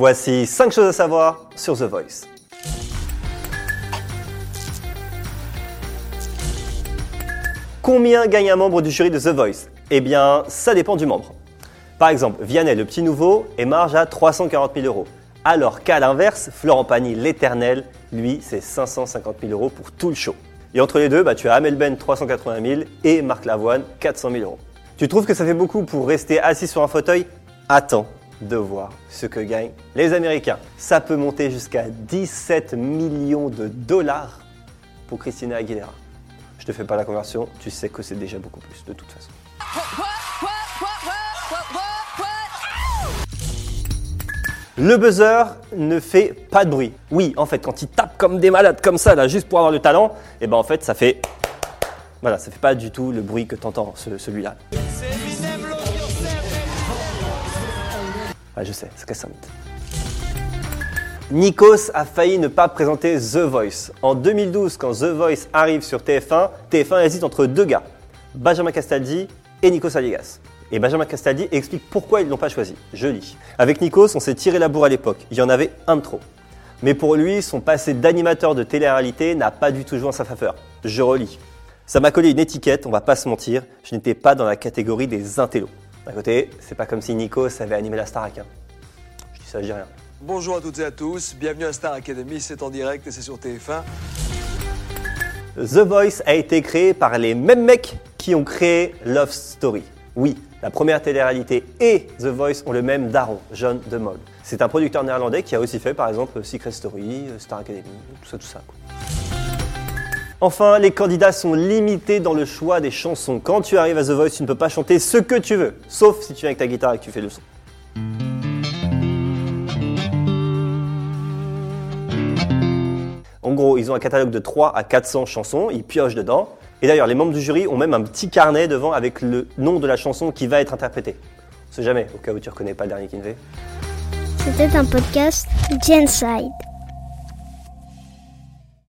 Voici 5 choses à savoir sur The Voice. Combien gagne un membre du jury de The Voice? Eh bien, ça dépend du membre. Par exemple, Vianney, le petit nouveau, est marge à 340 000 euros. Alors qu'à l'inverse, Florent Pagny, l'éternel, lui, c'est 550 000 euros pour tout le show. Et entre les deux, bah, tu as Amel Ben 380 000 et Marc Lavoine 400 000 euros. Tu trouves que ça fait beaucoup pour rester assis sur un fauteuil? Attends de voir ce que gagnent les Américains. Ça peut monter jusqu'à 17 millions de dollars pour Christina Aguilera. Je te fais pas la conversion, tu sais que c'est déjà beaucoup plus de toute façon. Le buzzer ne fait pas de bruit. Oui, en fait, quand il tape comme des malades comme ça, là, juste pour avoir le talent, et ben en fait, ça fait. Voilà, ça fait pas du tout le bruit que t'entends, ce- celui-là. Je sais, un mythe. Nikos a failli ne pas présenter The Voice. En 2012, quand The Voice arrive sur TF1, TF1 hésite entre deux gars, Benjamin Castaldi et Nikos Aliagas. Et Benjamin Castaldi explique pourquoi ils ne l'ont pas choisi. Je lis. Avec Nikos, on s'est tiré la bourre à l'époque. Il y en avait un de trop. Mais pour lui, son passé d'animateur de télé-réalité n'a pas du tout joué en sa faveur. Je relis. Ça m'a collé une étiquette, on va pas se mentir, je n'étais pas dans la catégorie des intellos. D'un côté, c'est pas comme si Nikos avait animé la Starac. hein. Je dis ça, je dis rien. Bonjour à toutes et à tous, bienvenue à Star Academy, c'est en direct et c'est sur TF1. The Voice a été créé par les mêmes mecs qui ont créé Love Story. Oui, la première télé-réalité et The Voice ont le même daron, John de Mol. C'est un producteur néerlandais qui a aussi fait par exemple Secret Story, Star Academy, tout ça, tout ça. quoi. Enfin, les candidats sont limités dans le choix des chansons. Quand tu arrives à The Voice, tu ne peux pas chanter ce que tu veux, sauf si tu viens avec ta guitare et que tu fais le son. En gros, ils ont un catalogue de 3 à 400 chansons, ils piochent dedans. Et d'ailleurs, les membres du jury ont même un petit carnet devant avec le nom de la chanson qui va être interprétée. On sait jamais, au cas où tu reconnais pas le dernier Kinvey. C'était un podcast Genside.